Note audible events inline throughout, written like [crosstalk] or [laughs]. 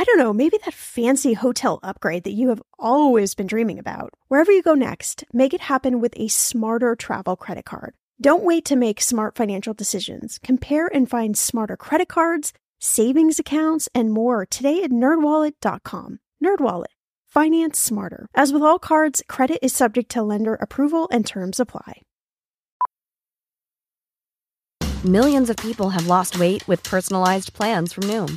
I don't know, maybe that fancy hotel upgrade that you have always been dreaming about. Wherever you go next, make it happen with a smarter travel credit card. Don't wait to make smart financial decisions. Compare and find smarter credit cards, savings accounts, and more today at nerdwallet.com. Nerdwallet. Finance smarter. As with all cards, credit is subject to lender approval and terms apply. Millions of people have lost weight with personalized plans from Noom,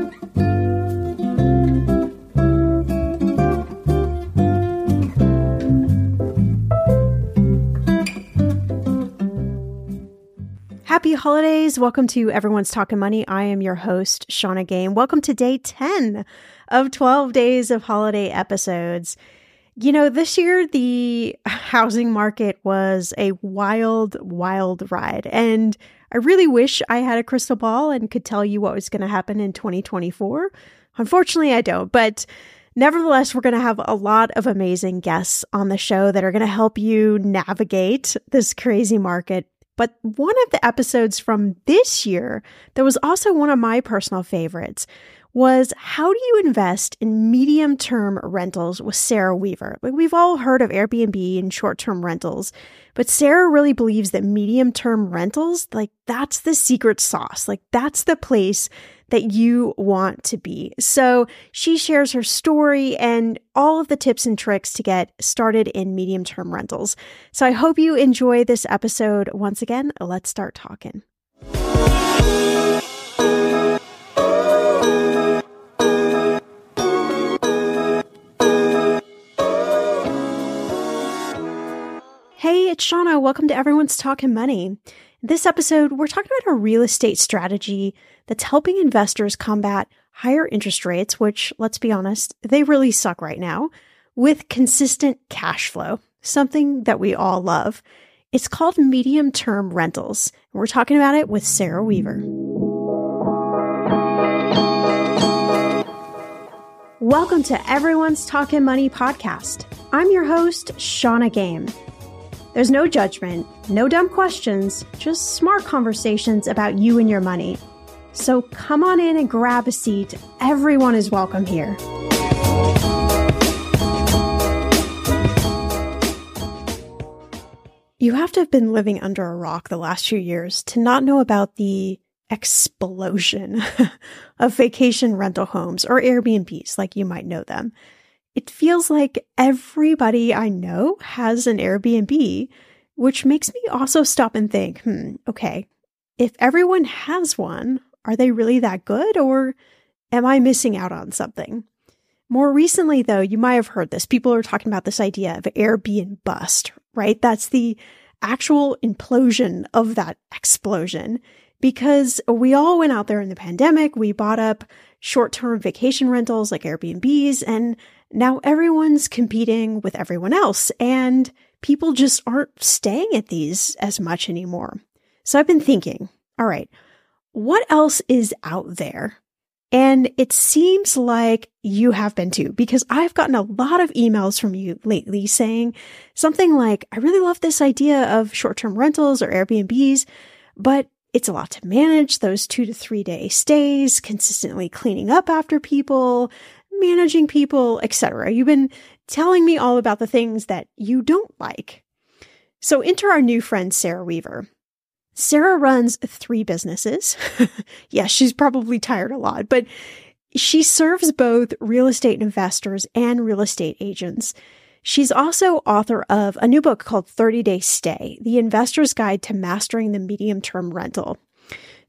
Happy holidays. Welcome to Everyone's Talking Money. I am your host, Shannah Game. Welcome to day 10 of 12 days of holiday episodes. You know, this year the housing market was a wild, wild ride. And I really wish I had a crystal ball and could tell you what was going to happen in 2024. Unfortunately, I don't. But Nevertheless, we're going to have a lot of amazing guests on the show that are going to help you navigate this crazy market but one of the episodes from this year that was also one of my personal favorites was how do you invest in medium term rentals with Sarah Weaver? Like we've all heard of Airbnb and short term rentals, but Sarah really believes that medium term rentals, like that's the secret sauce. Like that's the place that you want to be. So she shares her story and all of the tips and tricks to get started in medium term rentals. So I hope you enjoy this episode. Once again, let's start talking. Hey, it's Shannah. Welcome to Everyone's Talking Money. This episode, we're talking about a real estate strategy that's helping investors combat higher interest rates, which, let's be honest, they really suck right now, with consistent cash flow, something that we all love. It's called medium term rentals. And we're talking about it with Sarah Weaver. Welcome to Everyone's Talking Money podcast. I'm your host, Shannah Game. There's no judgment, no dumb questions, just smart conversations about you and your money. So come on in and grab a seat. Everyone is welcome here. You have to have been living under a rock the last few years to not know about the explosion [laughs] of vacation rental homes or Airbnbs, like you might know them it feels like everybody I know has an Airbnb, which makes me also stop and think, hmm, okay, if everyone has one, are they really that good or am I missing out on something? More recently, though, you might have heard this. People are talking about this idea of Airbnb bust, right? That's the actual implosion of that explosion because we all went out there in the pandemic. We bought up short term vacation rentals like Airbnbs and now everyone's competing with everyone else and people just aren't staying at these as much anymore. So I've been thinking, all right, what else is out there? And it seems like you have been too, because I've gotten a lot of emails from you lately saying something like, I really love this idea of short term rentals or Airbnbs, but it's a lot to manage those two to three day stays, consistently cleaning up after people, managing people, etc. You've been telling me all about the things that you don't like. So enter our new friend, Sarah Weaver. Sarah runs three businesses. [laughs] yes, she's probably tired a lot, but she serves both real estate investors and real estate agents. She's also author of a new book called 30 Day Stay The Investor's Guide to Mastering the Medium Term Rental.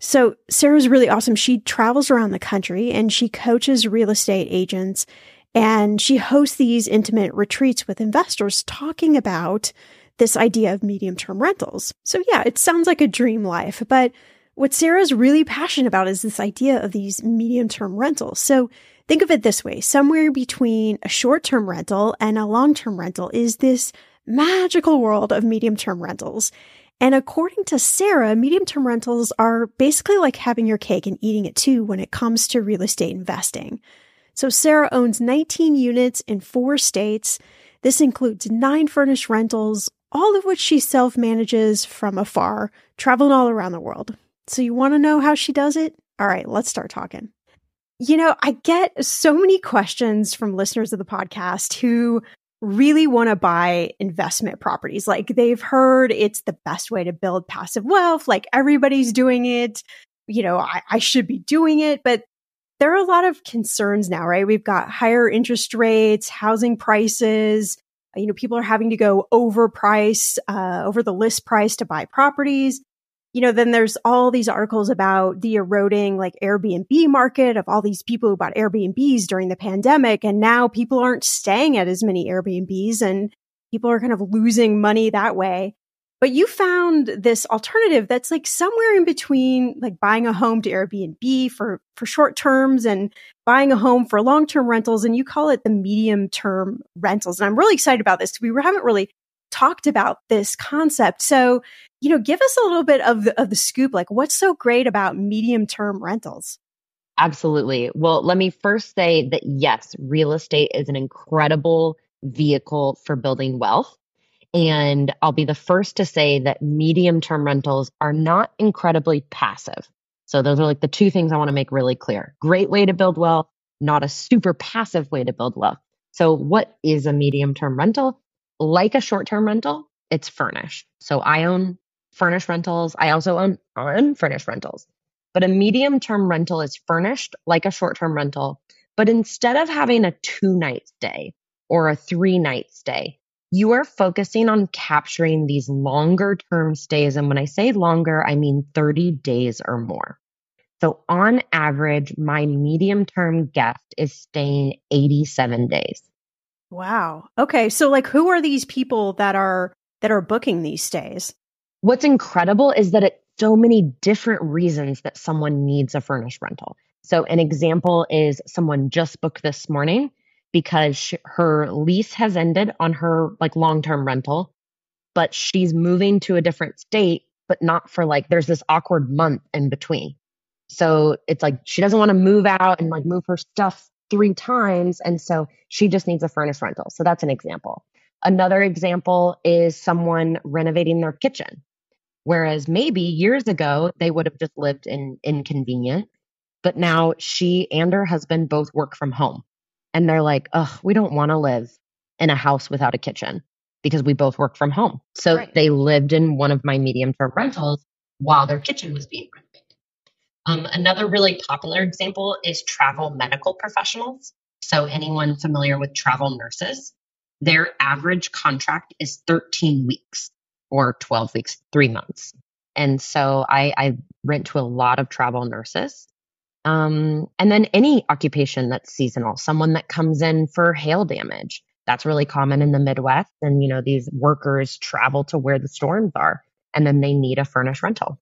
So, Sarah's really awesome. She travels around the country and she coaches real estate agents and she hosts these intimate retreats with investors talking about this idea of medium term rentals. So, yeah, it sounds like a dream life, but what Sarah's really passionate about is this idea of these medium term rentals. So, think of it this way somewhere between a short term rental and a long term rental is this magical world of medium term rentals. And according to Sarah, medium term rentals are basically like having your cake and eating it too when it comes to real estate investing. So Sarah owns 19 units in four states. This includes nine furnished rentals, all of which she self manages from afar, traveling all around the world. So you want to know how she does it? All right, let's start talking. You know, I get so many questions from listeners of the podcast who really want to buy investment properties. Like they've heard it's the best way to build passive wealth. Like everybody's doing it. You know, I, I should be doing it, but there are a lot of concerns now, right? We've got higher interest rates, housing prices. You know, people are having to go over price, uh, over the list price to buy properties. You know, then there's all these articles about the eroding like Airbnb market of all these people who bought Airbnbs during the pandemic. And now people aren't staying at as many Airbnbs and people are kind of losing money that way. But you found this alternative that's like somewhere in between like buying a home to Airbnb for for short terms and buying a home for long-term rentals and you call it the medium term rentals. And I'm really excited about this because we haven't really talked about this concept. So, you know, give us a little bit of the, of the scoop like what's so great about medium term rentals? Absolutely. Well, let me first say that yes, real estate is an incredible vehicle for building wealth. And I'll be the first to say that medium term rentals are not incredibly passive. So those are like the two things I want to make really clear. Great way to build wealth, not a super passive way to build wealth. So what is a medium term rental? Like a short term rental, it's furnished. So I own furnished rentals. I also own unfurnished rentals. But a medium term rental is furnished like a short term rental. But instead of having a two night stay or a three night stay, you are focusing on capturing these longer term stays. And when I say longer, I mean 30 days or more. So on average, my medium term guest is staying 87 days. Wow. Okay. So like who are these people that are that are booking these stays? What's incredible is that it's so many different reasons that someone needs a furnished rental. So an example is someone just booked this morning because she, her lease has ended on her like long-term rental, but she's moving to a different state, but not for like there's this awkward month in between. So it's like she doesn't want to move out and like move her stuff three times and so she just needs a furnished rental. So that's an example. Another example is someone renovating their kitchen. Whereas maybe years ago they would have just lived in inconvenient, but now she and her husband both work from home and they're like, oh, we don't want to live in a house without a kitchen because we both work from home. So right. they lived in one of my medium term rentals while their kitchen was being renovated. Um, another really popular example is travel medical professionals. So, anyone familiar with travel nurses, their average contract is 13 weeks or 12 weeks, three months. And so I, I rent to a lot of travel nurses. Um, and then any occupation that's seasonal, someone that comes in for hail damage. That's really common in the Midwest. And, you know, these workers travel to where the storms are and then they need a furnished rental.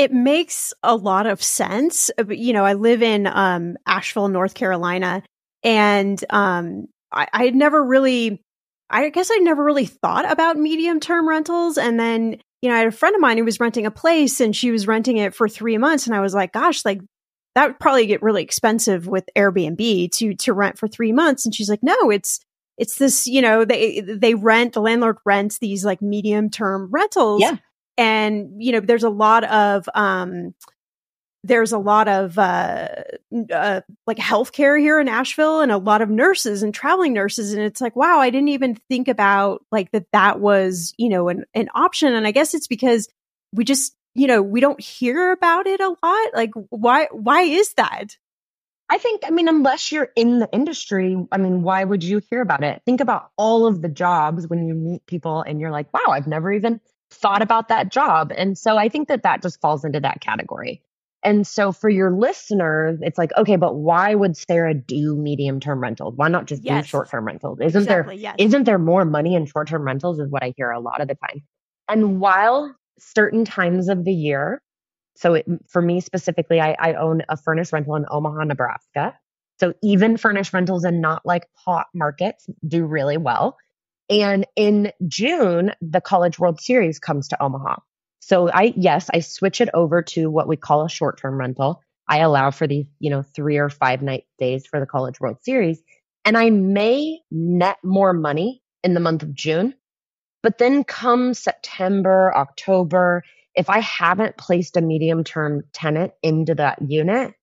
It makes a lot of sense. Uh, you know, I live in um, Asheville, North Carolina, and um, I, I had never really, I guess I never really thought about medium term rentals. And then, you know, I had a friend of mine who was renting a place and she was renting it for three months. And I was like, gosh, like that would probably get really expensive with Airbnb to to rent for three months. And she's like, no, it's it's this, you know, they they rent the landlord rents these like medium term rentals. Yeah. And you know, there's a lot of um there's a lot of uh, uh like healthcare here in Asheville and a lot of nurses and traveling nurses and it's like wow I didn't even think about like that that was you know an an option and I guess it's because we just you know, we don't hear about it a lot. Like why why is that? I think, I mean, unless you're in the industry, I mean, why would you hear about it? Think about all of the jobs when you meet people and you're like, wow, I've never even thought about that job. And so I think that that just falls into that category. And so for your listeners, it's like, okay, but why would Sarah do medium term rentals? Why not just Yes. do short term rentals? Isn't exactly, there yes. isn't there more money in short term rentals is what I hear a lot of the time. And while certain times of the year, so it, for me specifically, I, I own a furnished rental in Omaha, Nebraska. So even furnished rentals and not like hot markets do really well. And in June, the College World Series comes to Omaha. So I, yes, I switch it over to what we call a short term rental. I allow for the, you know, three or five night days for the College World Series. And I may net more money in the month of June. But then come September, October, if I haven't placed a medium term tenant into that unit,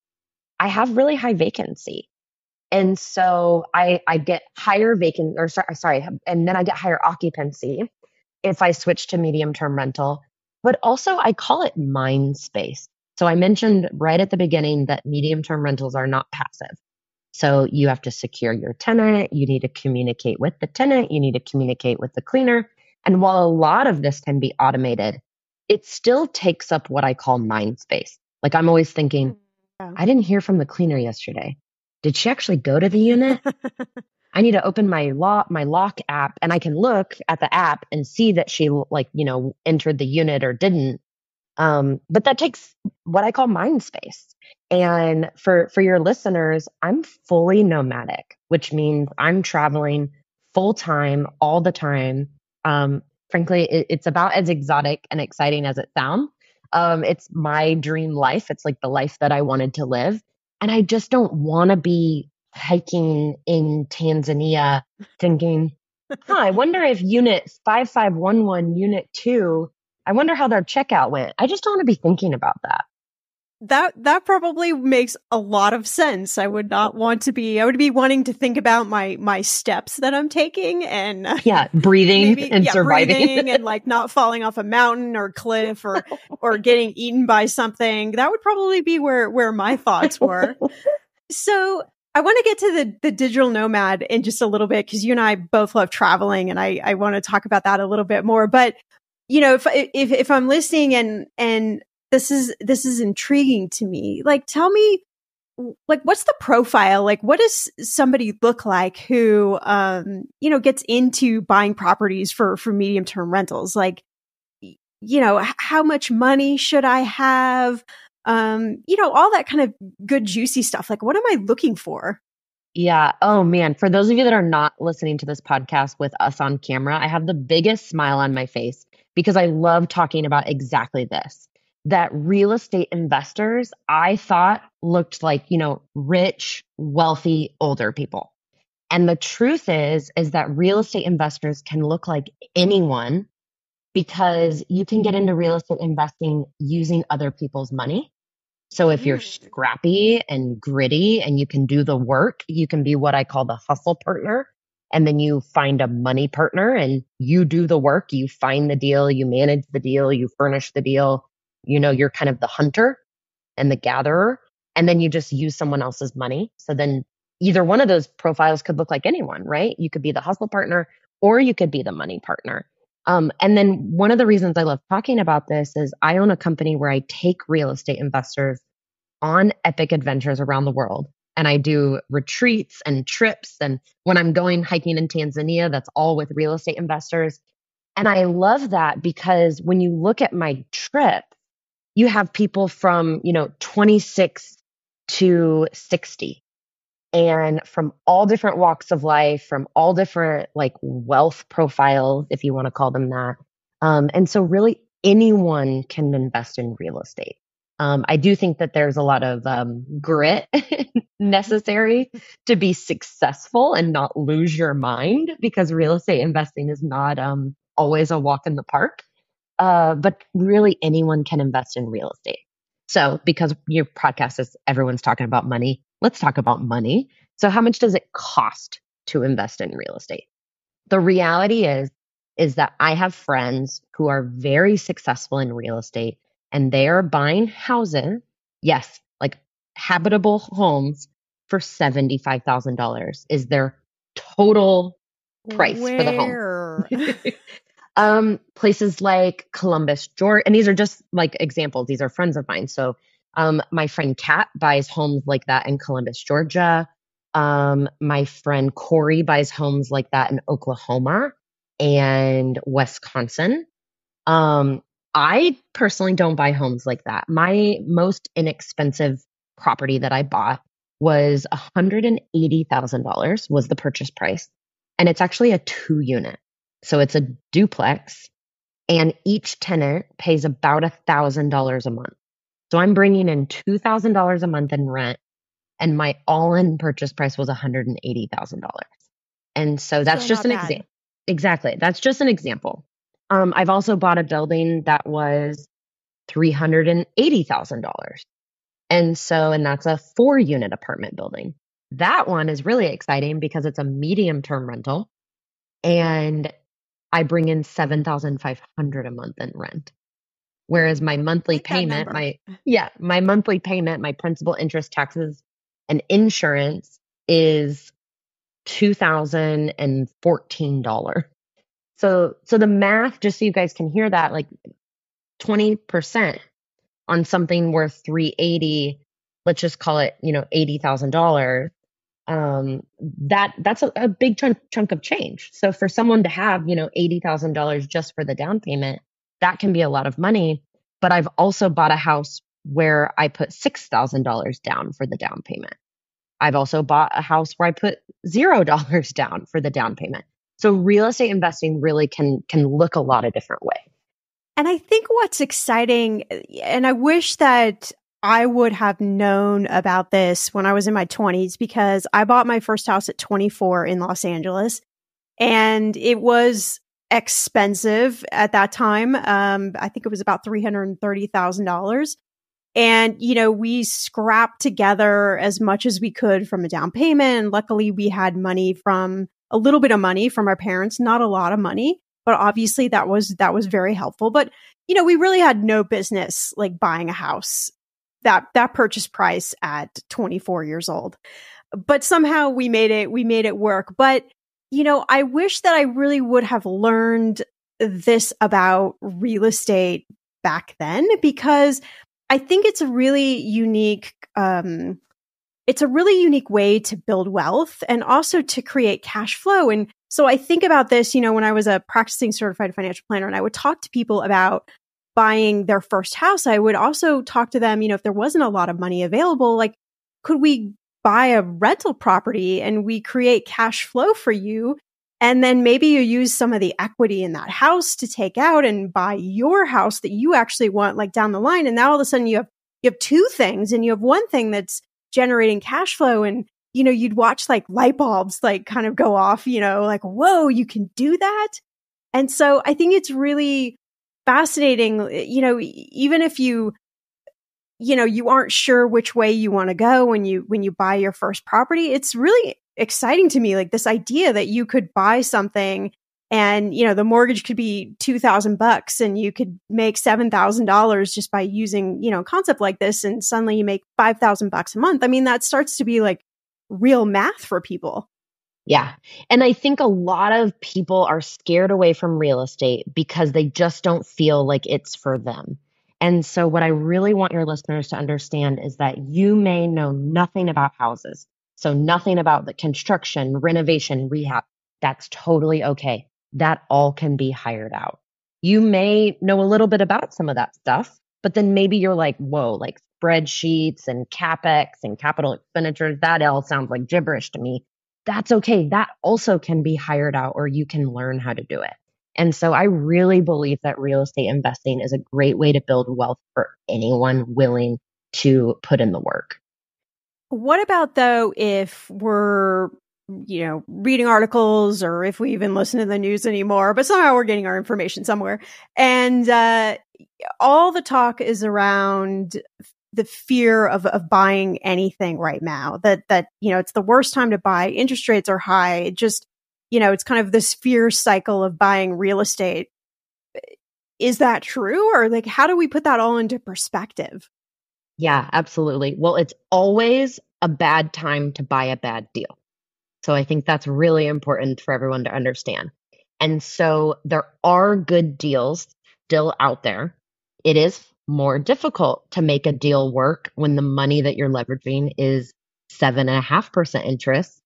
I have really high vacancy. And so I, I get higher vacant or sorry, sorry, and then I get higher occupancy if I switch to medium term rental. But also I call it mind space. So I mentioned right at the beginning that medium term rentals are not passive. So you have to secure your tenant, you need to communicate with the tenant, you need to communicate with the cleaner. And while a lot of this can be automated, it still takes up what I call mind space. Like I'm always thinking, mm, Yeah. I didn't hear from the cleaner yesterday. Did she actually go to the unit? [laughs] I need to open my lock my lock app and I can look at the app and see that she like, you know, entered the unit or didn't. Um, but that takes what I call mind space. And for for your listeners, I'm fully nomadic, which means I'm traveling full time all the time. Um, frankly, it, it's about as exotic and exciting as it sounds. Um, it's my dream life. It's like the life that I wanted to live. And I just don't want to be hiking in Tanzania thinking, huh, I wonder if unit 5511, unit two, I wonder how their checkout went. I just don't want to be thinking about that. That that probably makes a lot of sense. I would not want to be. I would be wanting to think about my my steps that I'm taking and uh, [laughs] Yeah, breathing maybe and yeah, surviving. breathing and [laughs] like not falling off a mountain or cliff or [laughs] or getting eaten by something. That would probably be where where my thoughts were. So I want to get to the the digital nomad in just a little bit because you and I both love traveling, and I I want to talk about that a little bit more. But you know, if if if I'm listening and and this is this is intriguing to me, like tell me like what's the profile like what does somebody look like who um you know gets into buying properties for for medium term rentals like you know how much money should i have um you know all that kind of good juicy stuff like what am i looking for Yeah. Oh man. For those of you that are not listening to this podcast with us on camera, I have the biggest smile on my face because I love talking about exactly this. That real estate investors, I thought looked like, you know, rich, wealthy, older people. And the truth is, is that real estate investors can look like anyone because you can get into real estate investing using other people's money. So if you're Mm. scrappy and gritty and you can do the work, you can be what I call the hustle partner. And then you find a money partner and you do the work, you find the deal, you manage the deal, you furnish the deal. You know, you're kind of the hunter and the gatherer. And then you just use someone else's money. So then either one of those profiles could look like anyone, right? You could be the hustle partner or you could be the money partner. Um, and then one of the reasons I love talking about this is I own a company where I take real estate investors on epic adventures around the world. And I do retreats and trips. And when I'm going hiking in Tanzania, that's all with real estate investors. And I love that because when you look at my trip, you have people from, you know, 26 to 60 and from all different walks of life, from all different like wealth profiles, if you want to call them that. Um, and so, really, anyone can invest in real estate. Um, I do think that there's a lot of um, grit [laughs] necessary to be successful and not lose your mind because real estate investing is not um, always a walk in the park. Uh, but really, anyone can invest in real estate. So, because your podcast is everyone's talking about money, let's talk about money. So, how much does it cost to invest in real estate? The reality is, is that I have friends who are very successful in real estate and they are buying houses, yes, like habitable homes for $75,000 is their total price Where? for the home. [laughs] [laughs] um, places like Columbus, Georgia, and these are just like examples. These are friends of mine. So, um, my friend Kat buys homes like that in Columbus, Georgia. Um, my friend Corey buys homes like that in Oklahoma and Wisconsin. Um, I personally don't buy homes like that. My most inexpensive property that I bought was $180,000 was the purchase price. And it's actually a two unit. So it's a duplex and each tenant pays about a $1,000 a month. So I'm bringing in $2,000 a month in rent and my all in purchase price was $180,000. And so that's Still just an example. Exactly. That's just an example. Um, I've also bought a building that was $380,000. And so, and that's a four unit apartment building. That one is really exciting because it's a medium term rental and I bring in 7,500 a month in rent. Whereas my monthly payment, my, [laughs] yeah, my monthly payment, my principal interest taxes and insurance is $2,014. So, so the math, just so you guys can hear that, like 20% on something worth 380, let's just call it, you know, $80,000. Um, that, that's a, a big chunk, chunk of change. So for someone to have, you know, $80,000 just for the down payment, that can be a lot of money. But I've also bought a house where I put $6,000 down for the down payment. I've also bought a house where I put zero dollars [laughs] down for the down payment. So real estate investing really can can look a lot of different ways. And I think what's exciting, and I wish that I would have known about this when I was in my 20s because I bought my first house at 24 in Los Angeles and it was expensive at that time. Um, I think it was about $330,000. And, you know, we scrapped together as much as we could from a down payment. And luckily we had money from a little bit of money from our parents, not a lot of money, but obviously that was, that was very helpful. But, you know, we really had no business like buying a house that, that purchase price at 24 years old. But somehow we made it, we made it work. But, you know, I wish that I really would have learned this about real estate back then because I think it's a really unique, um, it's a really unique way to build wealth and also to create cash flow. And so I think about this, you know, when I was a practicing certified financial planner and I would talk to people about buying their first house, I would also talk to them, you know, if there wasn't a lot of money available, like, could we buy a rental property and we create cash flow for you? And then maybe you use some of the equity in that house to take out and buy your house that you actually want like down the line. And now all of a sudden you have, you have two things and you have one thing that's generating cash flow and, you know, you'd watch like light bulbs like kind of go off, you know, like, whoa, you can do that. And so I think it's really fascinating, you know, even if you, you know, you aren't sure which way you want to go when you, when you buy your first property, it's really exciting to me. Like this idea that you could buy something and, you know, the mortgage could be 2000 bucks and you could make $7,000 just by using, you know, a concept like this. And suddenly you make 5,000 bucks a month. I mean, that starts to be like real math for people. Yeah. And I think a lot of people are scared away from real estate because they just don't feel like it's for them. And so, what I really want your listeners to understand is that you may know nothing about houses. So, nothing about the construction, renovation, rehab. That's totally okay. That all can be hired out. You may know a little bit about some of that stuff, but then maybe you're like, whoa, like spreadsheets and capex and capital expenditures, that all sounds like gibberish to me. That's okay. That also can be hired out or you can learn how to do it. And so I really believe that real estate investing is a great way to build wealth for anyone willing to put in the work. What about though if we're you know reading articles or if we even listen to the news anymore but somehow we're getting our information somewhere and uh all the talk is around the fear of of buying anything right now that that you know it's the worst time to buy interest rates are high it just you know it's kind of this fear cycle of buying real estate is that true or like how do we put that all into perspective Yeah, absolutely. Well, it's always a bad time to buy a bad deal. So I think that's really important for everyone to understand. And so there are good deals still out there. It is more difficult to make a deal work when the money that you're leveraging is seven and a half percent interest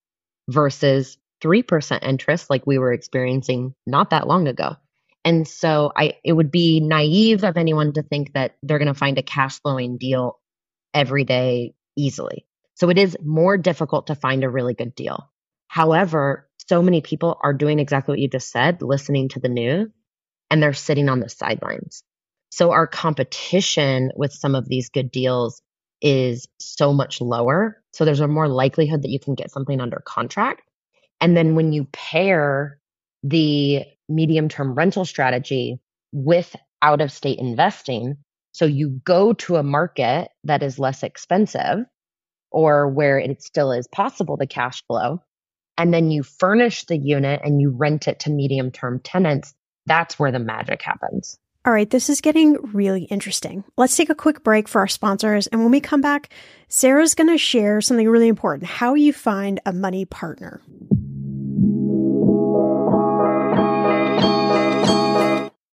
versus 3% interest like we were experiencing not that long ago. And so I it would be naive of anyone to think that they're going to find a cash flowing deal every day easily. So it is more difficult to find a really good deal. However, so many people are doing exactly what you just said, listening to the news, and they're sitting on the sidelines. So our competition with some of these good deals is so much lower. So there's a more likelihood that you can get something under contract. And then when you pair the medium term rental strategy with out of state investing, so you go to a market that is less expensive or where it still is possible to cash flow, and then you furnish the unit and you rent it to medium term tenants, that's where the magic happens. All right, this is getting really interesting. Let's take a quick break for our sponsors. And when we come back, Sarah's going to share something really important how you find a money partner.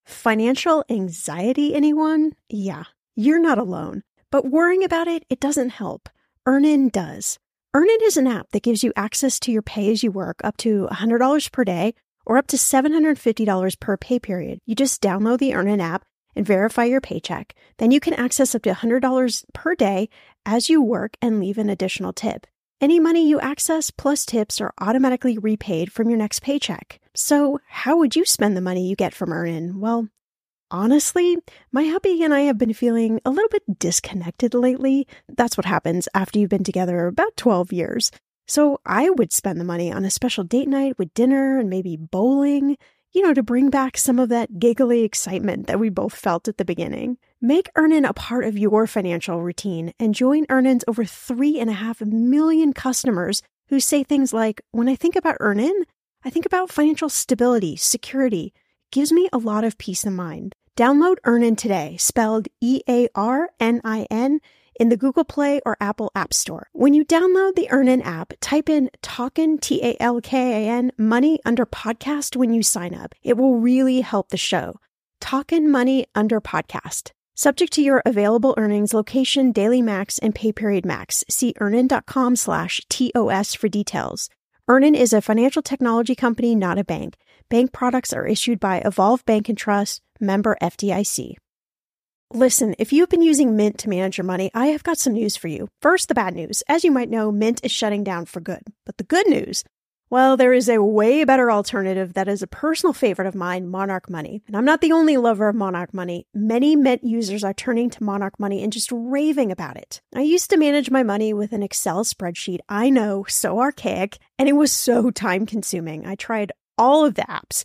Financial anxiety, anyone? Yeah, you're not alone. But worrying about it, it doesn't help. Earnin does. Earnin is an app that gives you access to your pay as you work up to $100 per day or up to $750 per pay period. You just download the Earnin app and verify your paycheck. Then you can access up to $100 per day as you work and leave an additional tip. Any money you access plus tips are automatically repaid from your next paycheck. So, how would you spend the money you get from Earnin? Well, honestly, my hubby and I have been feeling a little bit disconnected lately. That's what happens after you've been together about 12 years. So I would spend the money on a special date night with dinner and maybe bowling, you know, to bring back some of that giggly excitement that we both felt at the beginning. Make Earnin a part of your financial routine and join Earnin's over three and a half million customers who say things like, when I think about Earnin, I think about financial stability, security. It gives me a lot of peace of mind. Download Earnin today, spelled E A R N I N in the Google Play or Apple App Store. When you download the Earnin app, type in Talkin, T A L K A N, money under podcast when you sign up. It will really help the show. Talkin Money under podcast. Subject to your available earnings, location, daily max, and pay period max. See earnin.com slash TOS for details. Earnin is a financial technology company, not a bank. Bank products are issued by Evolve Bank and Trust, member FDIC. Listen, if you've been using Mint to manage your money, I have got some news for you. First, the bad news. As you might know, Mint is shutting down for good. But the good news, well, there is a way better alternative that is a personal favorite of mine, Monarch Money. And I'm not the only lover of Monarch Money. Many Mint users are turning to Monarch Money and just raving about it. I used to manage my money with an Excel spreadsheet. I know, so archaic, and it was so [laughs] time consuming. I tried all of the apps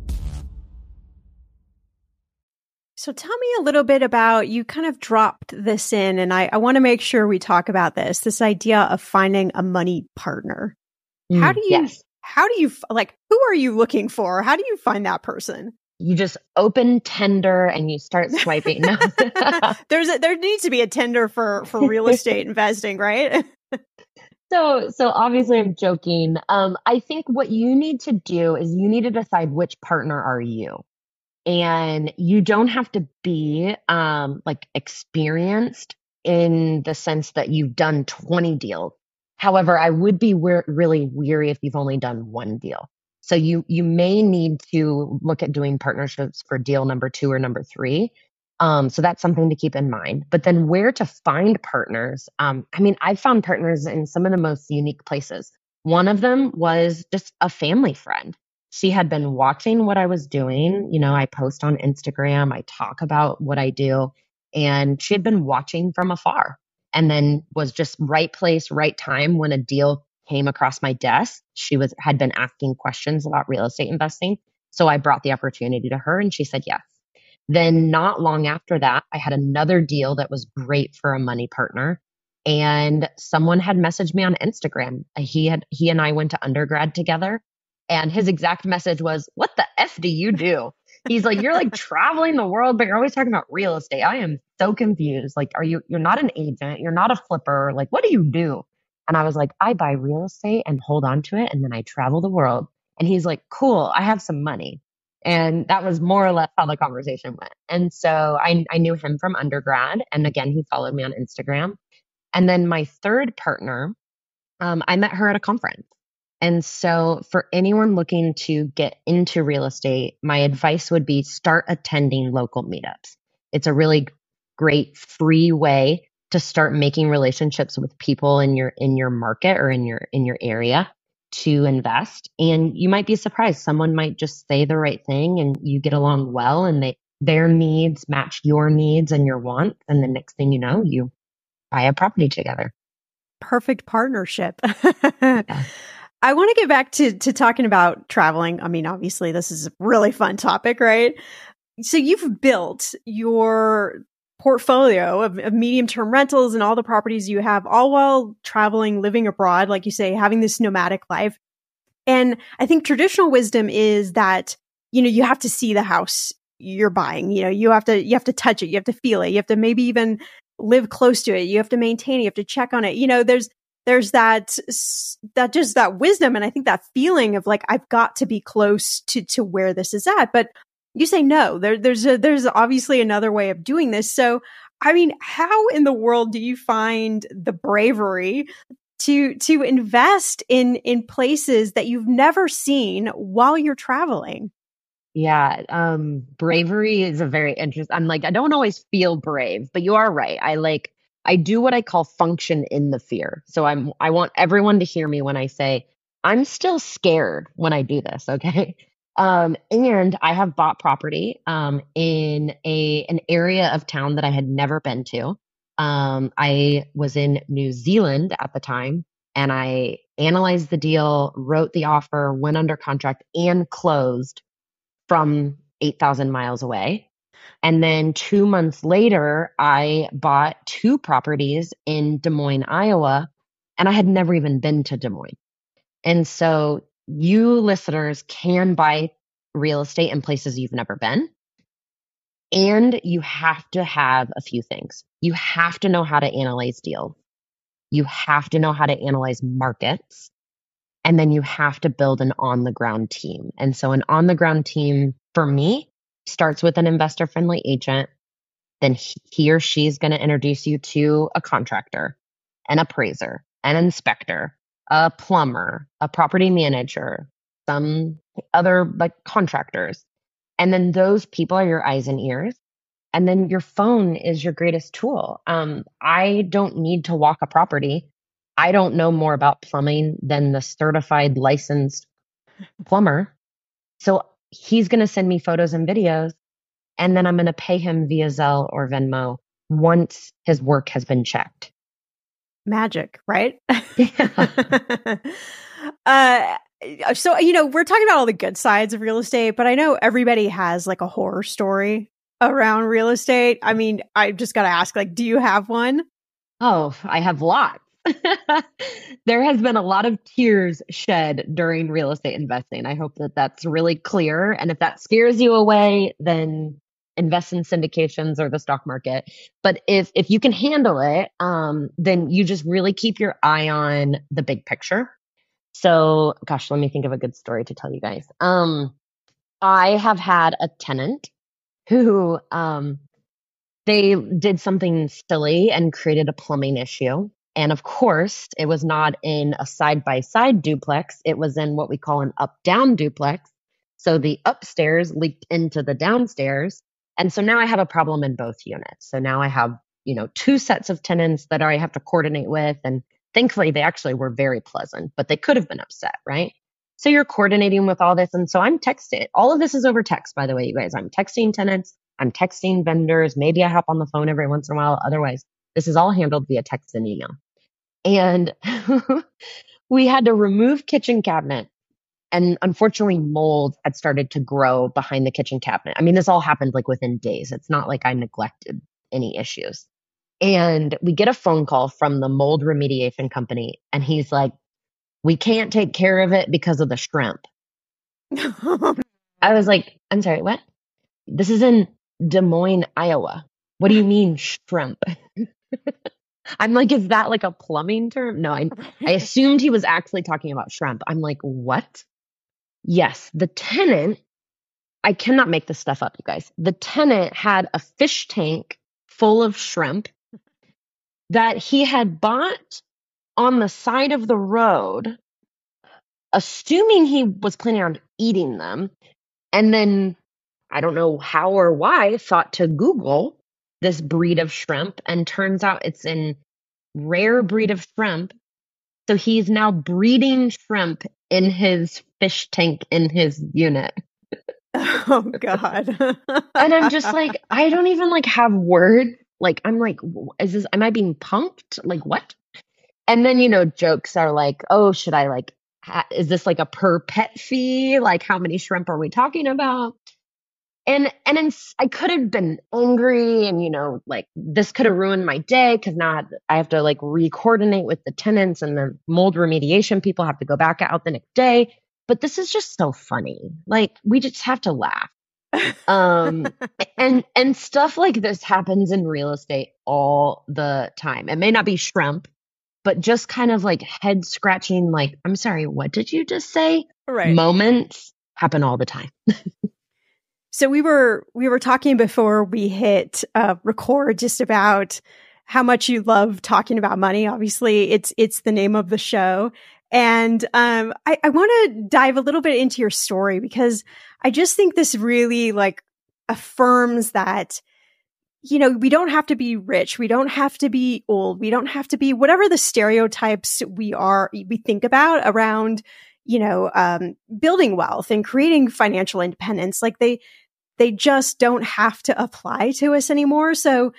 So tell me a little bit about you kind of dropped this in, and I, I want to make sure we talk about this this idea of finding a money partner. how Mm, do you, yes. how do you, like, who are you looking for? How do you find that person? You just open Tinder and you start swiping. No. [laughs] There's a, there needs to be a Tinder for, for real [laughs] estate investing, right? So, so obviously I'm joking. Um, I think what you need to do is you need to decide which partner are you. And you don't have to be um like experienced in the sense that you've done 20 deals. However, I would be we- really weary if you've only done one deal. So you you may need to look at doing partnerships for deal number 2 or number 3. Um, so that's something to keep in mind. But then where to find partners? Um, I mean, I found partners in some of the most unique places. One of them was just a family friend. She had been watching what I was doing. You know, I post on Instagram, I talk about what I do, and she had been watching from afar and then was just right place, right time when a deal came across my desk. She was had been asking questions about real estate investing. So I brought the opportunity to her and she said yes. Then, not long after that, I had another deal that was great for a money partner. And someone had messaged me on Instagram. He had he and I went to undergrad together. And his exact message was, What the F do you do? He's like, You're like traveling the world, but you're always talking about real estate. I am so confused. Like, are you you're not an agent, you're not a flipper. Like, what do you do? And I was like, I buy real estate and hold on to it, and then I travel the world. And he's like, Cool, I have some money. And that was more or less how the conversation went. And so I, I knew him from undergrad. And again, he followed me on Instagram. And then my third partner, um, I met her at a conference. And so for anyone looking to get into real estate, my advice would be start attending local meetups. It's a really great free way to start making relationships with people in your in your market or in your in your area to invest and you might be surprised someone might just say the right thing and you get along well and they their needs match your needs and your wants and the next thing you know you buy a property together Perfect partnership. [laughs] I want to get back to to talking about traveling. I mean, obviously, this is a really fun topic, right? So you've built your portfolio of, of medium term rentals and all the properties you have, all while traveling, living abroad, like you say, having this nomadic life. And I think traditional wisdom is that you know you have to see the house you're buying. You know, you have to you have to touch it, you have to feel it, you have to maybe even live close to it, you have to maintain it, you have to check on it. You know, there's there's that that just that wisdom and i think that feeling of like i've got to be close to to where this is at. But you say no there there's a there's obviously another way of doing this. So i mean how in the world do you find the bravery to to invest in in places that you've never seen while you're traveling? Yeah um bravery is a very interesting i'm like i don't always feel brave but you are right. I like i do what i call function in the fear. So i'm i want everyone to hear me when i say i'm still scared when i do this [laughs] okay? Um and i have bought property um in a an area of town that i had never been to. Um i was in new zealand at the time and i analyzed the deal wrote the offer went under contract and closed from 8,000 miles away. And then two months later, I bought two properties in Des Moines, Iowa, and I had never even been to Des Moines. And so you listeners can buy real estate in places you've never been. And you have to have a few things. You have to know how to analyze deals. You have to know how to analyze markets. And then you have to build an on the ground team. And so an on the ground team for me starts with an investor friendly agent. Then he, or she is going to introduce you to a contractor, an appraiser, an inspector, a plumber, a property manager, some other like contractors. And then those people are your eyes and ears. And then your phone is your greatest tool. Um, I don't need to walk a property. I don't know more about plumbing than the certified licensed plumber. So he's going to send me photos and videos, and then I'm going to pay him via Zelle or Venmo once his work has been checked. Magic, right? [laughs] Yeah. uh, so, you know, we're talking about all the good sides of real estate, but I know everybody has like a horror story around real estate. I mean, I just got to ask, like, do you have one? Oh, I have lots. [laughs] there has been a lot of tears shed during real estate investing. I hope that that's really clear. And if that scares you away, then invest in syndications or the stock market. But if if you can handle it, um, then you just really keep your eye on the big picture. So, gosh, let me think of a good story to tell you guys. Um, I have had a tenant who um, they did something silly and created a plumbing issue. And of course, it was not in a side by side duplex, it was in what we call an up down duplex. So the upstairs leaked into the downstairs. And so now I have a problem in both units. So now I have, you know, two sets of tenants that I have to coordinate with. And thankfully, they actually were very pleasant, but they could have been upset, right? So you're coordinating with all this. And so I'm texting. All of this is over text, by the way, you guys. I'm texting tenants, I'm texting vendors. Maybe I hop on the phone every once in a while. Otherwise, this is all handled via text and email. And [laughs] we had to remove kitchen cabinet. And unfortunately, mold had started to grow behind the kitchen cabinet. I mean, this all happened like within days. It's not like I neglected any issues. And we get a phone call from the mold remediation company, and he's like, We can't take care of it because of the shrimp. [laughs] I was like, I'm sorry, what? This is in Des Moines, Iowa. What do you mean shrimp? [laughs] I'm like, is that like a plumbing term? No, I, I [laughs] assumed he was actually talking about shrimp. I'm like, what? Yes, the tenant, I cannot make this stuff up, you guys. The tenant had a fish tank full of shrimp that he had bought on the side of the road, assuming he was planning on eating them. And then I don't know how or why, thought to Google this breed of shrimp and turns out it's an rare breed of shrimp. So he's now breeding shrimp in his fish tank in his unit. [laughs] Oh god. [laughs] and I'm just like I don't even like have words. Like I'm like is this am I being punked? Like what? And then you know jokes are like, "Oh, should I like ha- is this like a per pet fee? Like how many shrimp are we talking about?" And and in, I could have been angry and you know like this could have ruined my day because now I have to like re-coordinate with the tenants and the mold remediation people have to go back out the next day. But this is just so funny. Like we just have to laugh. um [laughs] and and stuff like this happens in real estate all the time. It may not be shrimp, but just kind of like head scratching like I'm sorry, what did you just say? Right. Moments happen all the time. [laughs] So we were we were talking before we hit uh, record just about how much you love talking about money. Obviously, it's it's the name of the show, and um, I, I want to dive a little bit into your story because I just think this really like affirms that you know we don't have to be rich, we don't have to be old, we don't have to be whatever the stereotypes we are we think about around you know um, building wealth and creating financial independence. Like they they just don't have to apply to us anymore. So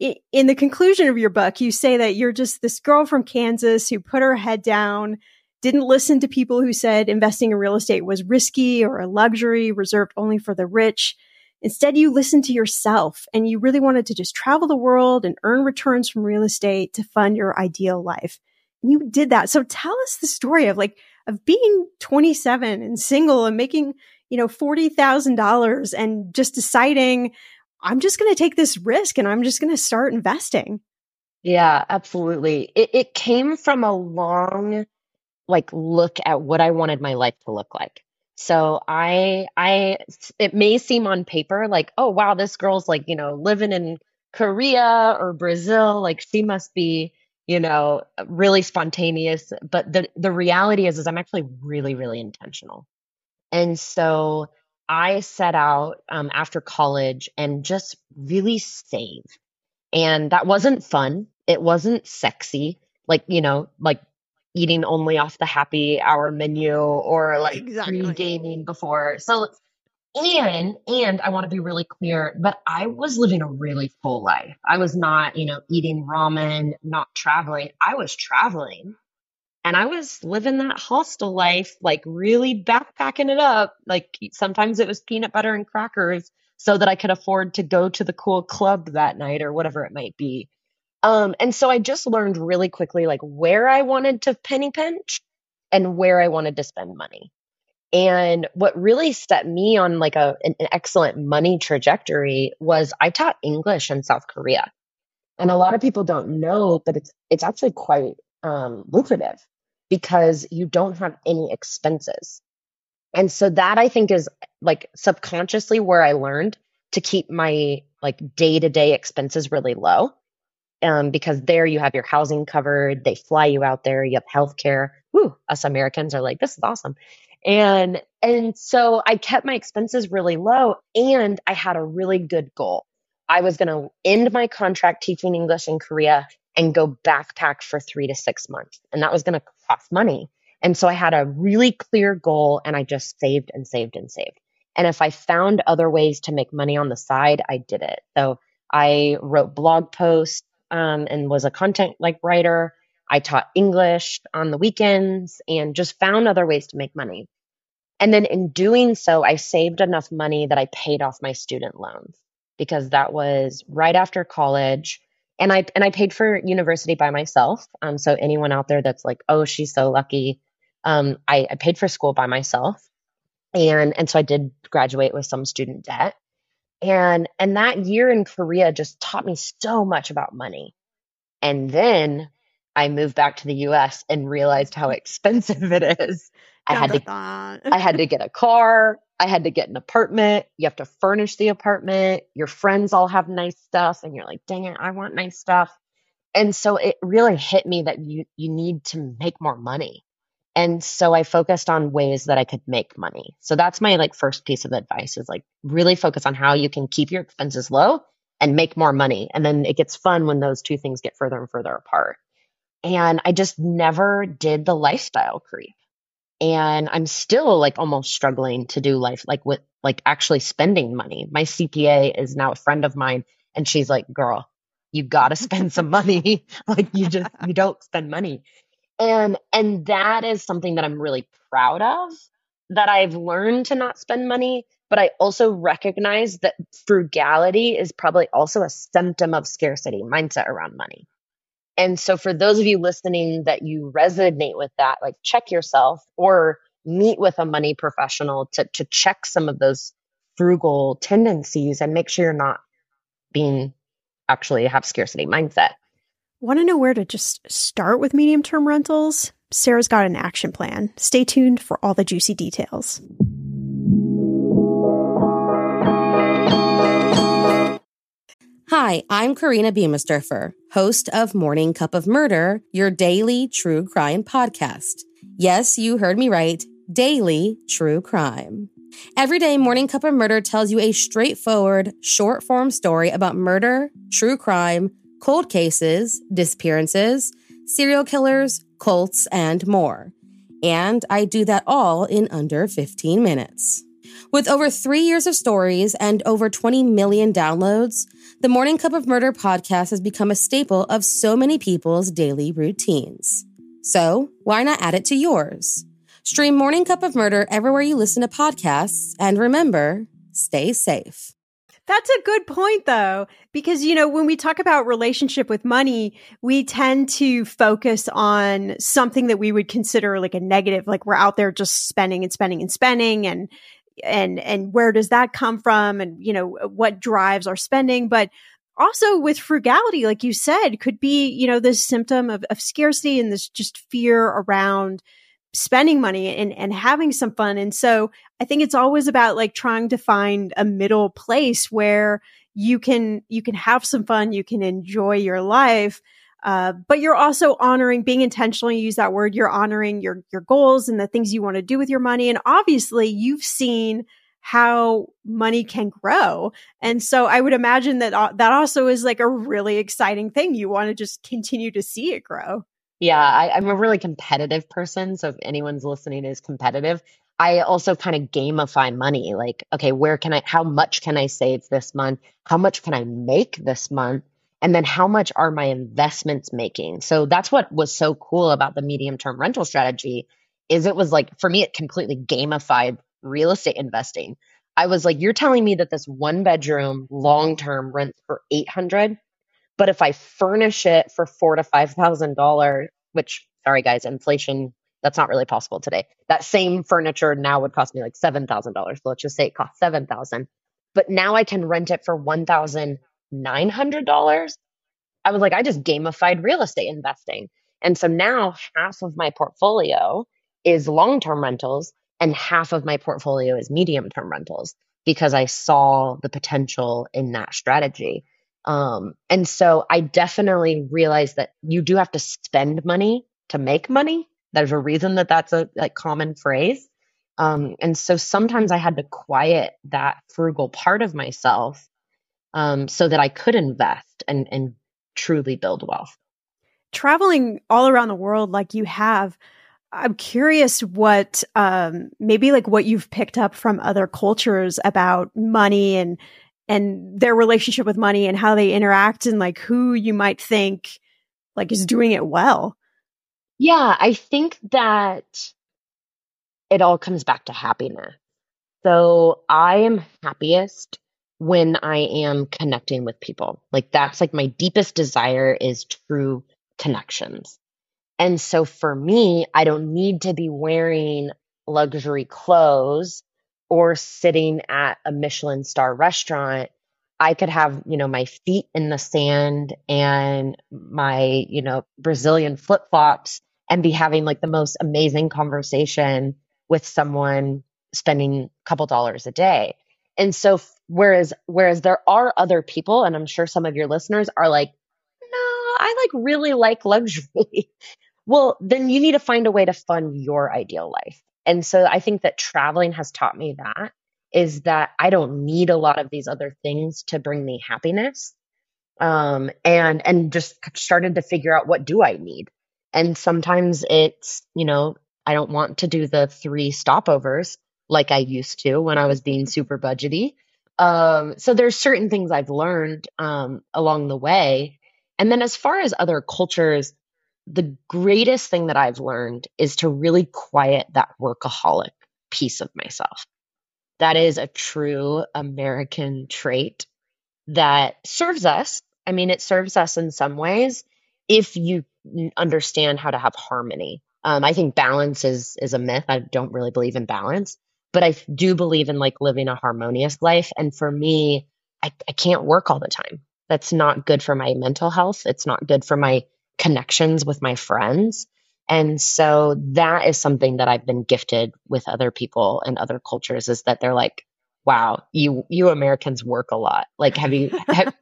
in the conclusion of your book, you say that you're just this girl from Kansas who put her head down, didn't listen to people who said investing in real estate was risky or a luxury reserved only for the rich. Instead, you listened to yourself and you really wanted to just travel the world and earn returns from real estate to fund your ideal life. You did that. So tell us the story of like, of being 27 and single and making you know, $40,000 and just deciding I'm just going to take this risk and I'm just going to start investing. Yeah, absolutely. It, it came from a long, like, look at what I wanted my life to look like. So I, I, it may seem on paper like, oh, wow, this girl's like, you know, living in Korea or Brazil. Like, she must be, you know, really spontaneous. But the, the reality is, is I'm actually really, really intentional. And so I set out um, after college and just really save. And that wasn't fun. It wasn't sexy. Like, you know, like eating only off the happy hour menu or like Exactly. pre-gaming before. So and and I want to be really clear, but I was living a really full life. I was not, you know, eating ramen, not traveling. I was traveling and I was living that hostel life, like really backpacking it up. Like sometimes it was peanut butter and crackers so that I could afford to go to the cool club that night or whatever it might be. Um, and so I just learned really quickly like where I wanted to penny pinch and where I wanted to spend money. And what really set me on like a an, an excellent money trajectory was I taught English in South Korea. And a lot of people don't know, but it's it's actually quite um, lucrative because you don't have any expenses. And so that I think is like subconsciously where I learned to keep my like day to day expenses really low. Um, because there you have your housing covered, they fly you out there, you have healthcare. Woo, us Americans are like, this is awesome. And and so I kept my expenses really low and I had a really good goal. I was going to end my contract teaching English in Korea and go backpack for 3 to 6 months. And that was going to cost money. And so I had a really clear goal and I just saved and saved and saved. And if I found other ways to make money on the side, I did it. So I wrote blog posts um, and was a content like writer. I taught English on the weekends and just found other ways to make money. And then in doing so, I saved enough money that I paid off my student loans because that was right after college. And I and I paid for university by myself. Um, so anyone out there that's like, oh, she's so lucky. Um, I, I paid for school by myself. And and so I did graduate with some student debt. And and that year in Korea just taught me so much about money. And then I moved back to the US and realized how expensive it is. I had to I had to get a car, I had to get an apartment. You have to furnish the apartment. Your friends all have nice stuff and you're like, "Dang it, I want nice stuff." And so it really hit me that you you need to make more money. And so I focused on ways that I could make money. So that's my like first piece of advice is like really focus on how you can keep your expenses low and make more money. And then it gets fun when those two things get further and further apart. And I just never did the lifestyle creep. And I'm still like almost struggling to do life like with like actually spending money. My CPA is now a friend of mine and she's like, girl, you got to spend some money. [laughs] like you just, [laughs] you don't spend money. And, and that is something that I'm really proud of that I've learned to not spend money. But I also recognize that frugality is probably also a symptom of scarcity mindset around money. And so for those of you listening that you resonate with that, like check yourself or meet with a money professional to, to check some of those frugal tendencies and make sure you're not being actually have scarcity mindset. Want to know where to just start with medium term rentals? Sarah's got an action plan. Stay tuned for all the juicy details. Hi, I'm Korina Biemesderfer, host of Morning Cup of Murder, your daily true crime podcast. Yes, you heard me right. Daily true crime. Every day, Morning Cup of Murder tells you a straightforward, short form story about murder, true crime, cold cases, disappearances, serial killers, cults, and more. And I do that all in under 15 minutes. With over three years of stories and over 20 million downloads, the Morning Cup of Murder podcast has become a staple of so many people's daily routines. So, why not add it to yours? Stream Morning Cup of Murder everywhere you listen to podcasts, and remember, stay safe. That's a good point though, because you know, when we talk about relationship with money, we tend to focus on something that we would consider like a negative, like we're out there just spending and spending and spending and and and where does that come from and you know uh, what drives our spending but also with frugality like you said could be you know this symptom of, of scarcity and this just fear around spending money and, and having some fun and so i think it's always about like trying to find a middle place where you can you can have some fun you can enjoy your life uh, but you're also honoring being intentional. You use that word. You're honoring your your goals and the things you want to do with your money. And obviously, you've seen how money can grow. And so, I would imagine that uh, that also is like a really exciting thing. You want to just continue to see it grow. Yeah, I, I'm a really competitive person. So if anyone's listening is competitive, I also kind of gamify money. Like, okay, where can I, how much can I save this month? How much can I make this month? And then how much are my investments making? So that's what was so cool about the medium term rental strategy is it was like, for me, it completely gamified real estate investing. I was like, you're telling me that this one bedroom long term rents for 800 but if I furnish it for four to five thousand dollars, which sorry guys, inflation that's not really possible today. That same furniture now would cost me like seven thousand dollars. Let's just say it costs seven thousand, but now I can rent it for one thousand nine hundred dollars. I was like, I just gamified real estate investing, and so now half of my portfolio is long term rentals, and half of my portfolio is medium term rentals because I saw the potential in that strategy. Um, and so I definitely realized that you do have to spend money to make money. There's a reason that that's a, a common phrase. Um, and so sometimes I had to quiet that frugal part of myself um, so that I could invest and, and truly build wealth. Traveling all around the world like you have, I'm curious what um, maybe like what you've picked up from other cultures about money and and their relationship with money and how they interact and like who you might think like is doing it well. Yeah, I think that it all comes back to happiness. So I am happiest when I am connecting with people. Like that's like my deepest desire is true connections. And so for me, I don't need to be wearing luxury clothes or sitting at a Michelin star restaurant, I could have, you know, my feet in the sand and my, you know, Brazilian flip flops and be having like the most amazing conversation with someone spending a couple dollars a day. And so whereas whereas there are other people and I'm sure some of your listeners are like, "No, I like really like luxury." [laughs] well, then you need to find a way to fund your ideal life. And so I think that traveling has taught me that is that I don't need a lot of these other things to bring me happiness. Um, and, and just started to figure out what do I need? And sometimes it's, you know, I don't want to do the three stopovers like I used to when I was being super budgety. Um, so there's certain things I've learned um, along the way. And then as far as other cultures, the greatest thing that I've learned is to really quiet that workaholic piece of myself. That is a true American trait that serves us. I mean, it serves us in some ways if you understand how to have harmony. Um, I think balance is is a myth. I don't really believe in balance, but I do believe in like living a harmonious life. And for me, I, I can't work all the time. That's not good for my mental health. It's not good for my connections with my friends. And so that is something that I've been gifted with other people and other cultures is that they're like, wow, you you Americans work a lot. Like have you [laughs] have,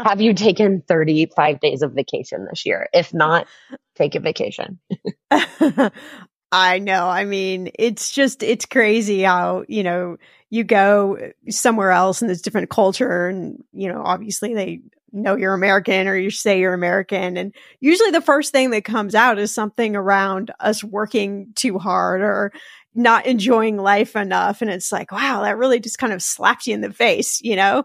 have you taken 35 days of vacation this year? If not, take a vacation. [laughs] I know. I mean, it's just it's crazy how, you know, you go somewhere else and there's different culture and, you know, obviously they know you're American or you say you're American. And usually the first thing that comes out is something around us working too hard or not enjoying life enough. And it's like, wow, that really just kind of slapped you in the face, you know?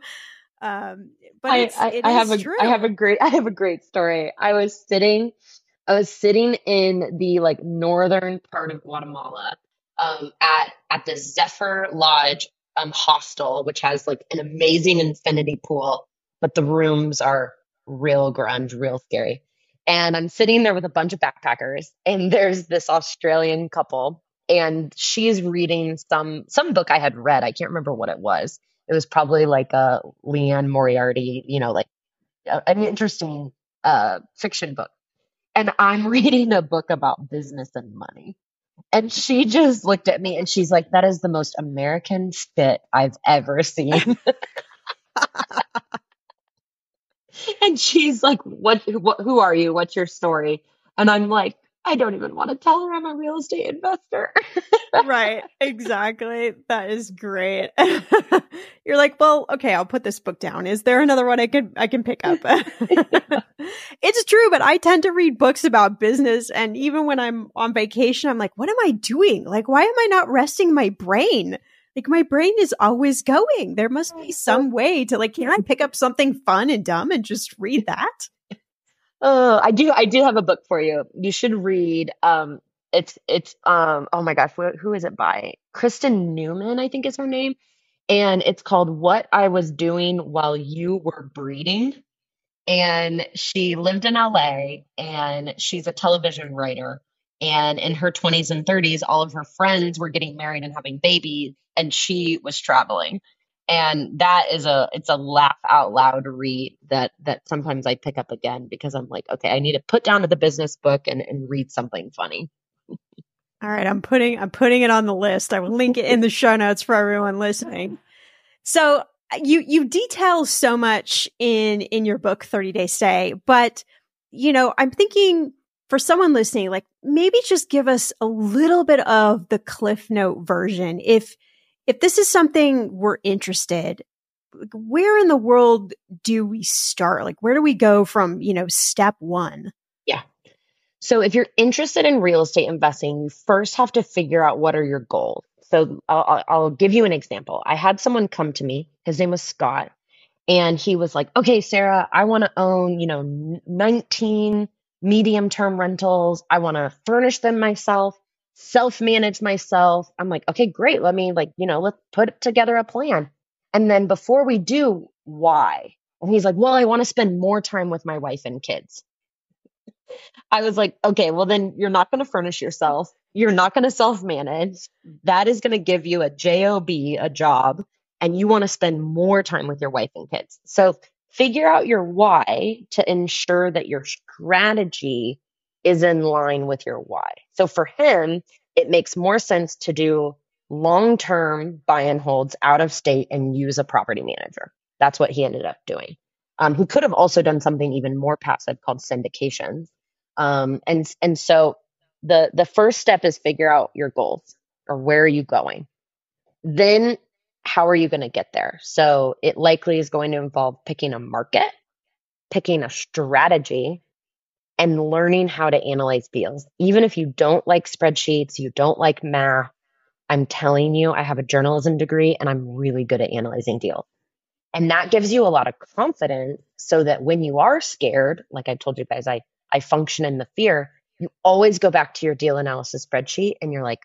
Um, but I, I, I have a, true. I have a great, [laughs] I have a great story. I was sitting, I was sitting in the like northern part of Guatemala, um, at, at the Zephyr Lodge, um, hostel, which has like an amazing infinity pool but the rooms are real grunge, real scary. And I'm sitting there with a bunch of backpackers, and there's this Australian couple, and she's reading some some book I had read. I can't remember what it was. It was probably like a Liane Moriarty, you know, like an interesting uh, fiction book. And I'm [laughs] reading a book about business and money. And she just looked at me and she's like, that is the most American shit I've ever seen. [laughs] and she's like, what, who are you? What's your story? And I'm like, I don't even want to tell her I'm a real estate investor. [laughs] right. Exactly. That is great. [laughs] You're like, well, okay, I'll put this book down. Is there another one I can I can pick up? [laughs] it's true, but I tend to read books about business and even when I'm on vacation, I'm like, what am I doing? Like, why am I not resting my brain? Like my brain is always going. There must be some way to like, can I pick up something fun and dumb and just read that? Oh, I do. I do have a book for you. You should read. Um, it's it's um. Oh my gosh, who, who is it by? Kristen Newman, I think is her name, and it's called "What I Was Doing While You Were Breeding." And she lived in LA, and she's a television writer. And in her 20s and 30s, all of her friends were getting married and having babies, and she was traveling and that is a it's a laugh out loud read that that sometimes I pick up again because I'm like, okay, I need to put down the business book and, and read something funny. All right, I'm putting I'm putting it on the list. I will link it in the show notes for everyone listening. So uh, you you detail so much in in your book 30 Day Stay, but you know, I'm thinking for someone listening, like maybe just give us a little bit of the cliff note version. If if this is something we're interested, where in the world do we start? Like, where do we go from, you know, step one? Yeah. So if you're interested in real estate investing, you first have to figure out what are your goals. So I'll, I'll give you an example. I had someone come to me. His name was Scott. And he was like, okay, Sarah, I want to own, you know, 19 medium term rentals. I want to furnish them myself self manage myself. I'm like, okay, great. Let me like, you know, let's put together a plan. And then before we do, why? And he's like, well, I want to spend more time with my wife and kids. I was like, okay, well, then you're not going to furnish yourself. You're not going to self manage. That is going to give you a job, a job, and you want to spend more time with your wife and kids. So figure out your why to ensure that your strategy is in line with your why. So for him, it makes more sense to do long term buy and holds out of state and use a property manager. That's what he ended up doing. Um, he could have also done something even more passive called syndications. Um, and and so the the first step is figure out your goals or where are you going. Then how are you going to get there? So it likely is going to involve picking a market, picking a strategy, and learning how to analyze deals. Even if you don't like spreadsheets, you don't like math, I'm telling you, I have a journalism degree and I'm really good at analyzing deals. And that gives you a lot of confidence so that when you are scared, like I told you guys, I, I function in the fear, you always go back to your deal analysis spreadsheet and you're like,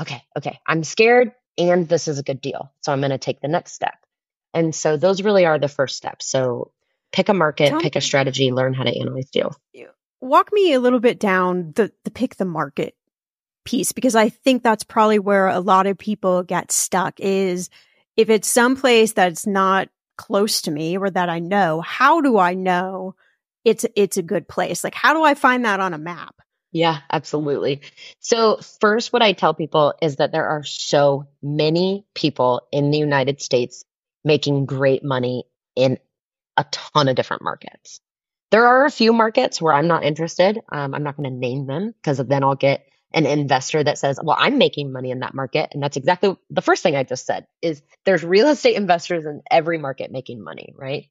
okay, okay, I'm scared and this is a good deal. So I'm going to take the next step. And so those really are the first steps. So pick a market, Tell pick me. a strategy, learn how to analyze deals walk me a little bit down the, the pick the market piece because I think that's probably where a lot of people get stuck is if it's someplace that's not close to me or that I know, how do I know it's it's a good place? Like how do I find that on a map? Yeah, absolutely. So, first what I tell people is that there are so many people in the United States making great money in a ton of different markets. There are a few markets where I'm not interested. Um, I'm not going to name them because then I'll get an investor that says, "Well, I'm making money in that market," and that's exactly the first thing I just said. Is there's real estate investors in every market making money, right?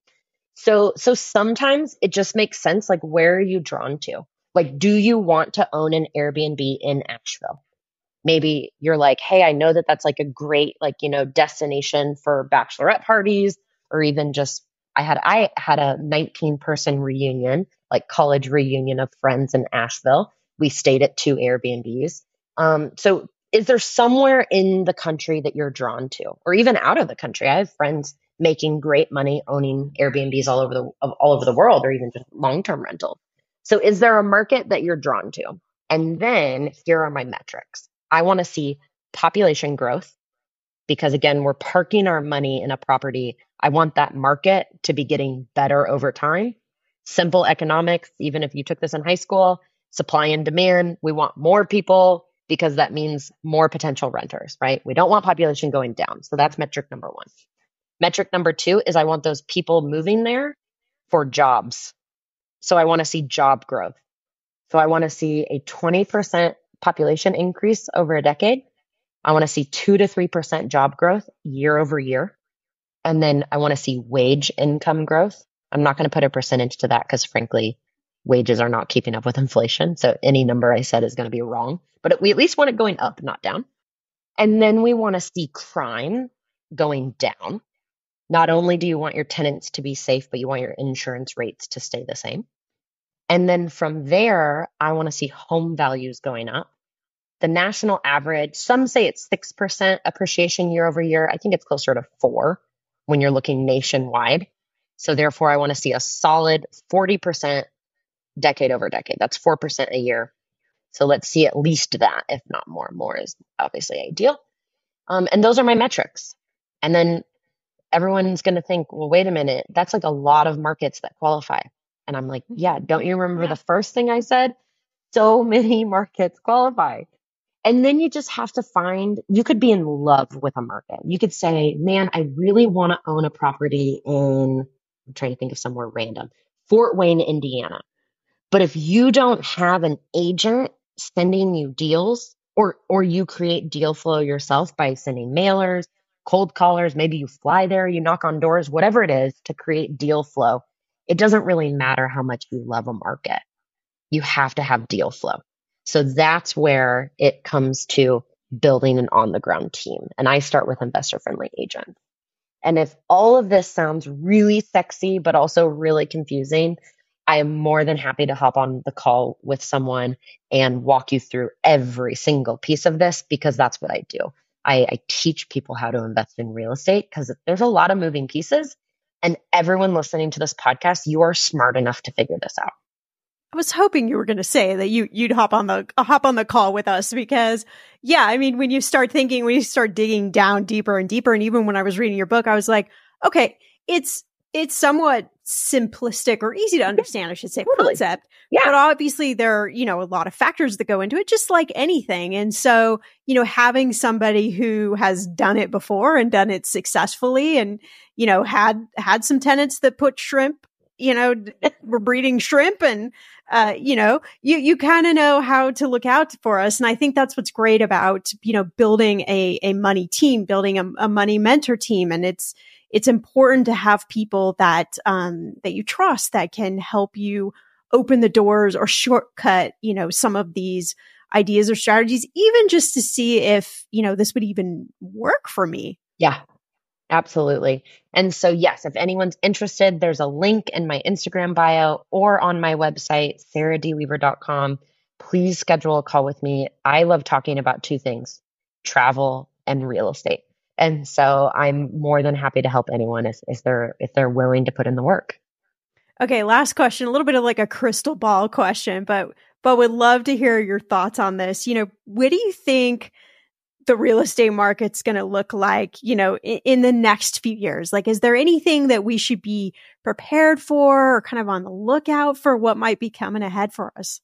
So, so sometimes it just makes sense. Like, where are you drawn to? Like, do you want to own an Airbnb in Asheville? Maybe you're like, hey, I know that that's like a great, like, you know, destination for bachelorette parties or even just I had I had a 19 person reunion, like college reunion of friends in Asheville. We stayed at two Airbnbs. Um, so is there somewhere in the country that you're drawn to, or even out of the country? I have friends making great money owning Airbnbs all over the all over the world, or even just long term rental. So is there a market that you're drawn to? And then here are my metrics. I want to see population growth because again, we're parking our money in a property I want that market to be getting better over time. Simple economics, even if you took this in high school, supply and demand. We want more people because that means more potential renters, right? We don't want population going down. So that's metric number one. Metric number two is I want those people moving there for jobs. So I want to see job growth. So I want to see a 20% population increase over a decade. I want to see 2 to 3% job growth year over year. And then I want to see wage income growth. I'm not going to put a percentage to that because frankly, wages are not keeping up with inflation. So any number I said is going to be wrong, but we at least want it going up, not down. And then we want to see crime going down. Not only do you want your tenants to be safe, but you want your insurance rates to stay the same. And then from there, I want to see home values going up. The national average, some say it's 6% appreciation year over year. I think it's closer to four when you're looking nationwide. So therefore, I want to see a solid 40% decade over decade. That's 4% a year. So let's see at least that, if not more. More is obviously ideal. Um, and those are my metrics. And then everyone's going to think, well, wait a minute, that's like a lot of markets that qualify. And I'm like, yeah, don't you remember the first thing I said? So many [laughs] markets qualify. And then you just have to find, you could be in love with a market. You could say, man, I really want to own a property in, I'm trying to think of somewhere random, Fort Wayne, Indiana. But if you don't have an agent sending you deals or, or you create deal flow yourself by sending mailers, cold callers, maybe you fly there, you knock on doors, whatever it is to create deal flow, it doesn't really matter how much you love a market. You have to have deal flow. So that's where it comes to building an on the ground team. And I start with investor friendly agents. And if all of this sounds really sexy, but also really confusing, I am more than happy to hop on the call with someone and walk you through every single piece of this because that's what I do. I, I teach people how to invest in real estate because there's a lot of moving pieces. And everyone listening to this podcast, you are smart enough to figure this out. I was hoping you were going to say that you you'd hop on the hop on the call with us because yeah, I mean when you start thinking when you start digging down deeper and deeper and even when I was reading your book I was like, okay, it's it's somewhat simplistic or easy to mm-hmm. understand, I should say, totally. concept. Yeah. But obviously there are, you know, a lot of factors that go into it, just like anything. And so, you know, having somebody who has done it before and done it successfully and, you know, had, had some tenants that put shrimp, you know, we're breeding shrimp and, uh, you know, you, you kind of know how to look out for us. And I think that's what's great about, you know, building a, a money team, building a, a money mentor team. And it's, it's important to have people that um, that you trust that can help you open the doors or shortcut, you know, some of these ideas or strategies, even just to see if, you know, this would even work for me. Yeah, absolutely. And so, yes, if anyone's interested, there's a link in my Instagram bio or on my website, sarahdweaver.com. Please schedule a call with me. I love talking about two things travel and real estate. And so I'm more than happy to help anyone if, if they're if they're willing to put in the work. Okay, last question, a little bit of like a crystal ball question, but but would love to hear your thoughts on this. You know, what do you think the real estate market's going to look like, you know, in, in, the next few years? Like, is there anything that we should be prepared for or kind of on the lookout for what might be coming ahead for us?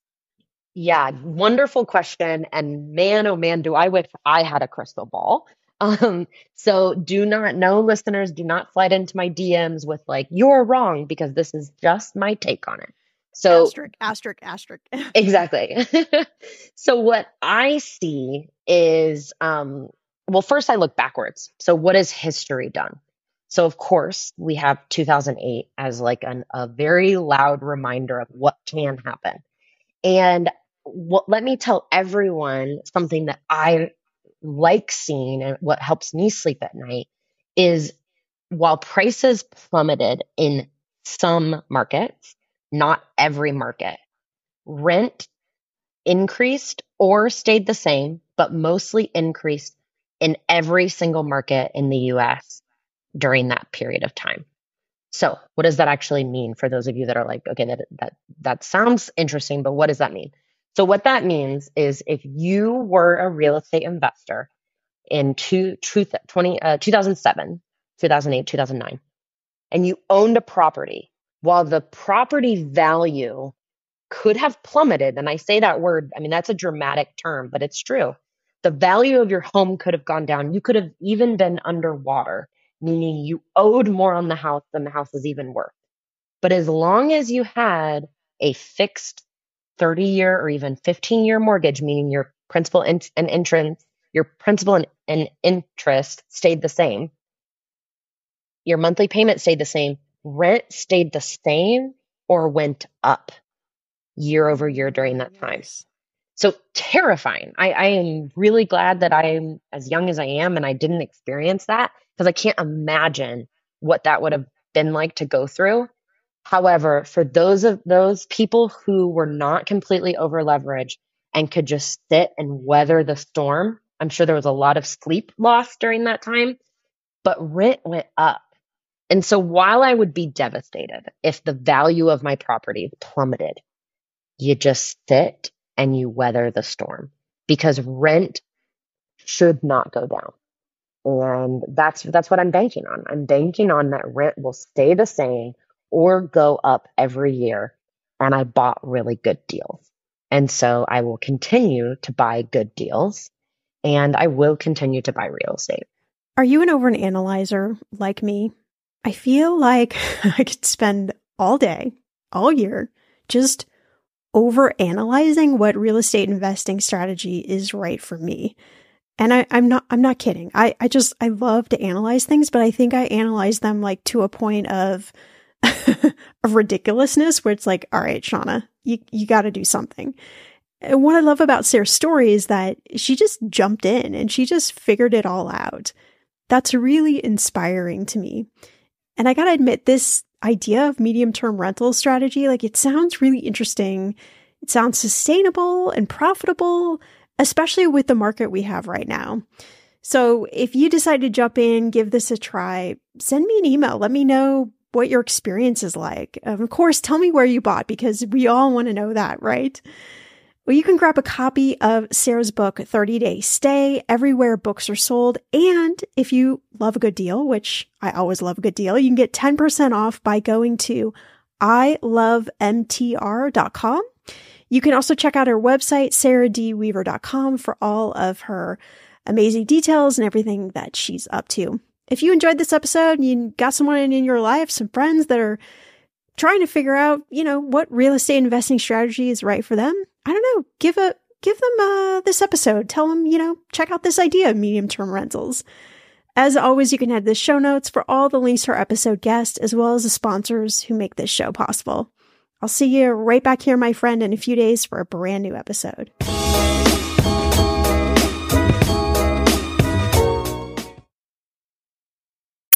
Yeah, wonderful question. And man, oh man, do I wish I had a crystal ball. [laughs] Um, so do not know listeners, do not slide into my DMs with like, you're wrong, because this is just my take on it. So asterisk, asterisk, asterisk. [laughs] exactly. [laughs] so what I see is, um, well, first I look backwards. So what has history done? So of course we have 2008 as like an, a very loud reminder of what can happen. And what, let me tell everyone something that I like seeing and what helps me sleep at night is while prices plummeted in some markets, not every market, rent increased or stayed the same, but mostly increased in every single market in the US during that period of time. So, what does that actually mean for those of you that are like, okay, that that that sounds interesting, but what does that mean? So what that means is if you were a real estate investor in two, truth, 20, uh, 2007, 2008, 2009, and you owned a property, while the property value could have plummeted, and I say that word, I mean, that's a dramatic term, but it's true. The value of your home could have gone down. You could have even been underwater, meaning you owed more on the house than the house was even worth. But as long as you had a fixed 30 year or even 15 year mortgage, meaning your principal and, and interest, your principal and, and interest stayed the same. Your monthly payment stayed the same. Rent stayed the same or went up year over year during that time. So terrifying. I, I am really glad that I'm as young as I am and I didn't experience that because I can't imagine what that would have been like to go through. However, for those of those people who were not completely over leveraged and could just sit and weather the storm, I'm sure there was a lot of sleep loss during that time, but rent went up. And so while I would be devastated if the value of my property plummeted, you just sit and you weather the storm because rent should not go down. And that's that's what I'm banking on. I'm banking on that rent will stay the same or go up every year. And I bought really good deals. And so I will continue to buy good deals and I will continue to buy real estate. Are you an over an analyzer like me? I feel like [laughs] I could spend all day, all year, just over analyzing what real estate investing strategy is right for me. And I, am not, I'm not kidding. I, I just, I love to analyze things, but I think I analyze them like to a point of, [laughs] of ridiculousness where it's like, all right, Shannah, you, you got to do something. And what I love about Sarah's story is that she just jumped in and she just figured it all out. That's really inspiring to me. And I got to admit, this idea of medium term rental strategy, like it sounds really interesting. It sounds sustainable and profitable, especially with the market we have right now. So if you decide to jump in, give this a try, send me an email. Let me know what your experience is like. Of course, tell me where you bought because we all want to know that, right? Well, you can grab a copy of Sarah's book, 30 Day Stay, everywhere books are sold. And if you love a good deal, which I always love a good deal, you can get 10% off by going to ilovemtr.com. You can also check out her website, sarahdweaver.com, for all of her amazing details and everything that she's up to. If you enjoyed this episode and you got someone in your life, some friends that are trying to figure out, you know, what real estate investing strategy is right for them, I don't know, give a give them uh, this episode. Tell them, you know, check out this idea of medium term rentals. As always, you can head to the show notes for all the links to our episode guests, as well as the sponsors who make this show possible. I'll see you right back here, my friend, in a few days for a brand new episode.